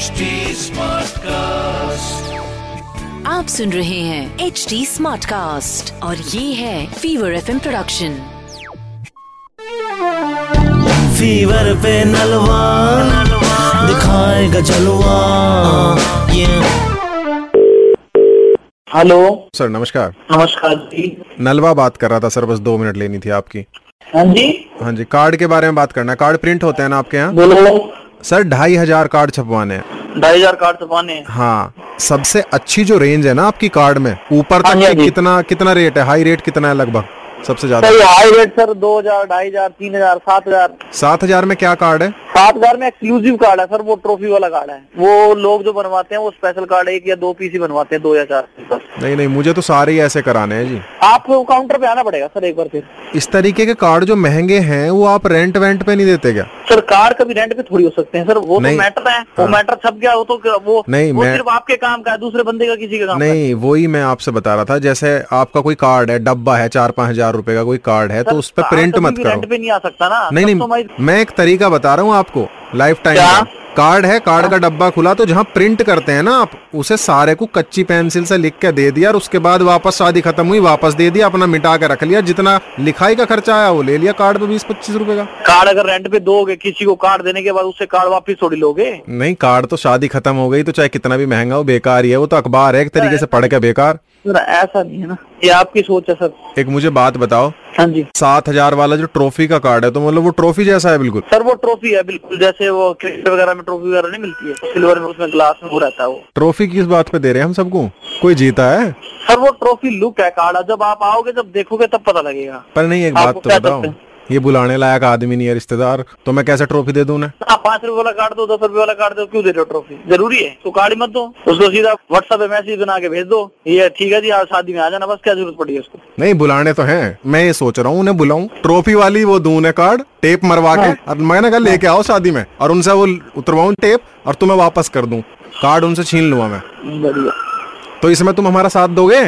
HD Smartcast. आप सुन रहे हैं एच डी स्मार्ट कास्ट और ये है फीवर एफ़ प्रोडक्शन फीवर पे नलवा दिखाएगा जलवा। ये हेलो सर नमस्कार। नमस्कार जी। नलवा बात कर रहा था सर बस दो मिनट लेनी थी आपकी। हाँ जी। हाँ जी कार्ड के बारे में बात करना। है कार्ड प्रिंट होते हैं ना आपके यहाँ? बोलो। सर ढाई हज़ार कार्ड छपवाने हैं। ढाई हज़ार कार्ड छपाने हैं। हाँ सबसे अच्छी जो रेंज है ना आपकी कार्ड में ऊपर हाँ तक हाँ कितना कितना रेट है? हाई रेट कितना है लगभग सबसे ज़्यादा? हाई रेट सर दो हज़ार ढाई हज़ार तीन हज़ार सात हज़ार। सात हज़ार में क्या कार्ड है? सात हज़ार में एक्सक्लूसिव कार्ड है सर वो ट्रॉफी वाला कार्ड है। वो लोग जो बनवाते हैं वो स्पेशल कार्ड एक या दो पीस ही बनवाते हैं दो या चार नहीं नहीं मुझे तो सारे ही ऐसे कराने हैं जी। आपको काउंटर पे आना पड़ेगा सर एक बार फिर। इस तरीके के कार्ड जो महँगे हैं वो आप रेंट वेंट पे नहीं देते क्या? सर कार्ड कभी रेंट पे थोड़ी हो सकते हैं सर वो तो मैटर है वो हाँ। मैटर छप गया वो तो वो नहीं, वो मैं- सिर्फ़ आपके काम का है दूसरे बंदे का किसी का काम है। नहीं वही मैं आपसे बता रहा था जैसे आपका कोई कार्ड है डब्बा है चार पाँच हज़ार रूपए का कोई कार्ड है तो उस पर प्रिंट मत करो। रेंट पे नहीं आ सकता ना नहीं नहीं मैं एक तरीका बता रहा हूँ आपको लाइफ टाइम का। कार्ड है कार्ड का डब्बा खुला तो जहाँ प्रिंट करते हैं ना आप उसे सारे को कच्ची पेंसिल से लिख के दे दिया और उसके बाद वापस शादी खत्म हुई वापस दे दिया अपना मिटा के रख लिया जितना लिखाई का खर्चा आया वो ले लिया कार्ड पे बीस पच्चीस रूपए का। कार्ड अगर रेंट पे दोगे किसी को कार्ड देने के बाद उससे कार्ड वापिस थोड़ी लोगे? नहीं कार्ड तो शादी खत्म हो गई तो चाहे कितना भी महँगा हो बेकार ही है वो तो अखबार है एक तरीके से पढ़ के बेकार। ऐसा नहीं है ना। ये आपकी सोच है सर। एक मुझे बात बताओ हाँ जी। सात हज़ार वाला जो ट्रॉफी का कार्ड है तो मतलब वो ट्रॉफी जैसा है बिल्कुल। सर वो ट्रॉफी है बिल्कुल जैसे वो क्रिकेट वगैरह में ट्रॉफी वगैरह नहीं मिलती है। सिल्वर में उसमें ग्लास में वो रहता है वो। ट्रॉफी किस बात पे दे रहे हैं हम सबको? कोई जीता है? सर वो ट्रॉफी लुक है कार्ड जब आप आओगे जब देखोगे तब पता लगेगा। पर नहीं एक बात तो बताओ। ये बुलाने लायक आदमी नहीं है रिश्तेदार तो मैं कैसे ट्रॉफी दे दूँ आप पाँच रुपए वाला कार्ड दो दस रुपए वाला कार्ड दो क्यों दे रहे हो ट्रॉफी ज़रूरी है तो कार्ड मत दो। उसको सीधा व्हाट्सएप पे मैसेज बना के भेज दो ये ठीक है जी आप शादी में आ जाना बस क्या ज़रूरत पड़ी है उसको? नहीं बुलाने तो है मैं ये सोच रहा हूँ उन्हें बुलाऊं। ट्रॉफी वाली वो दूँ उन्हें कार्ड टेप मरवा के और मैंने कहा लेके आओ शादी में और उनसे वो उतरवाऊं टेप और तुम्हें वापस कर दूँ। कार्ड उनसे छीन लूँगा मैं। बढ़िया। तो इसमें तुम हमारा साथ दोगे?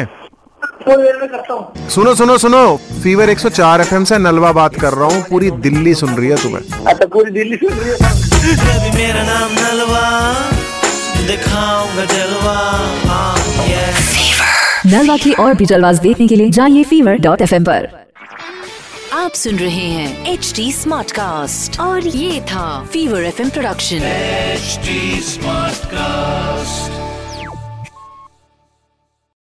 थोड़ी देर में करता हूँ। सुनो सुनो सुनो। फीवर 104 एफएम से नलवा बात कर रहा हूँ। पूरी दिल्ली सुन रही है तुम्हें। अच्छा पूरी दिल्ली सुन रही है। रवि मेरा नाम नलवा। दिखाऊँगा जलवा। हाँ नलवा की और भी जलवाज देखने के लिए जाइए फीवर डॉट एफएम पर। आप सुन रहे हैं एच डी स्मार्ट कास्ट और ये था fever F M production H smart Smartcast.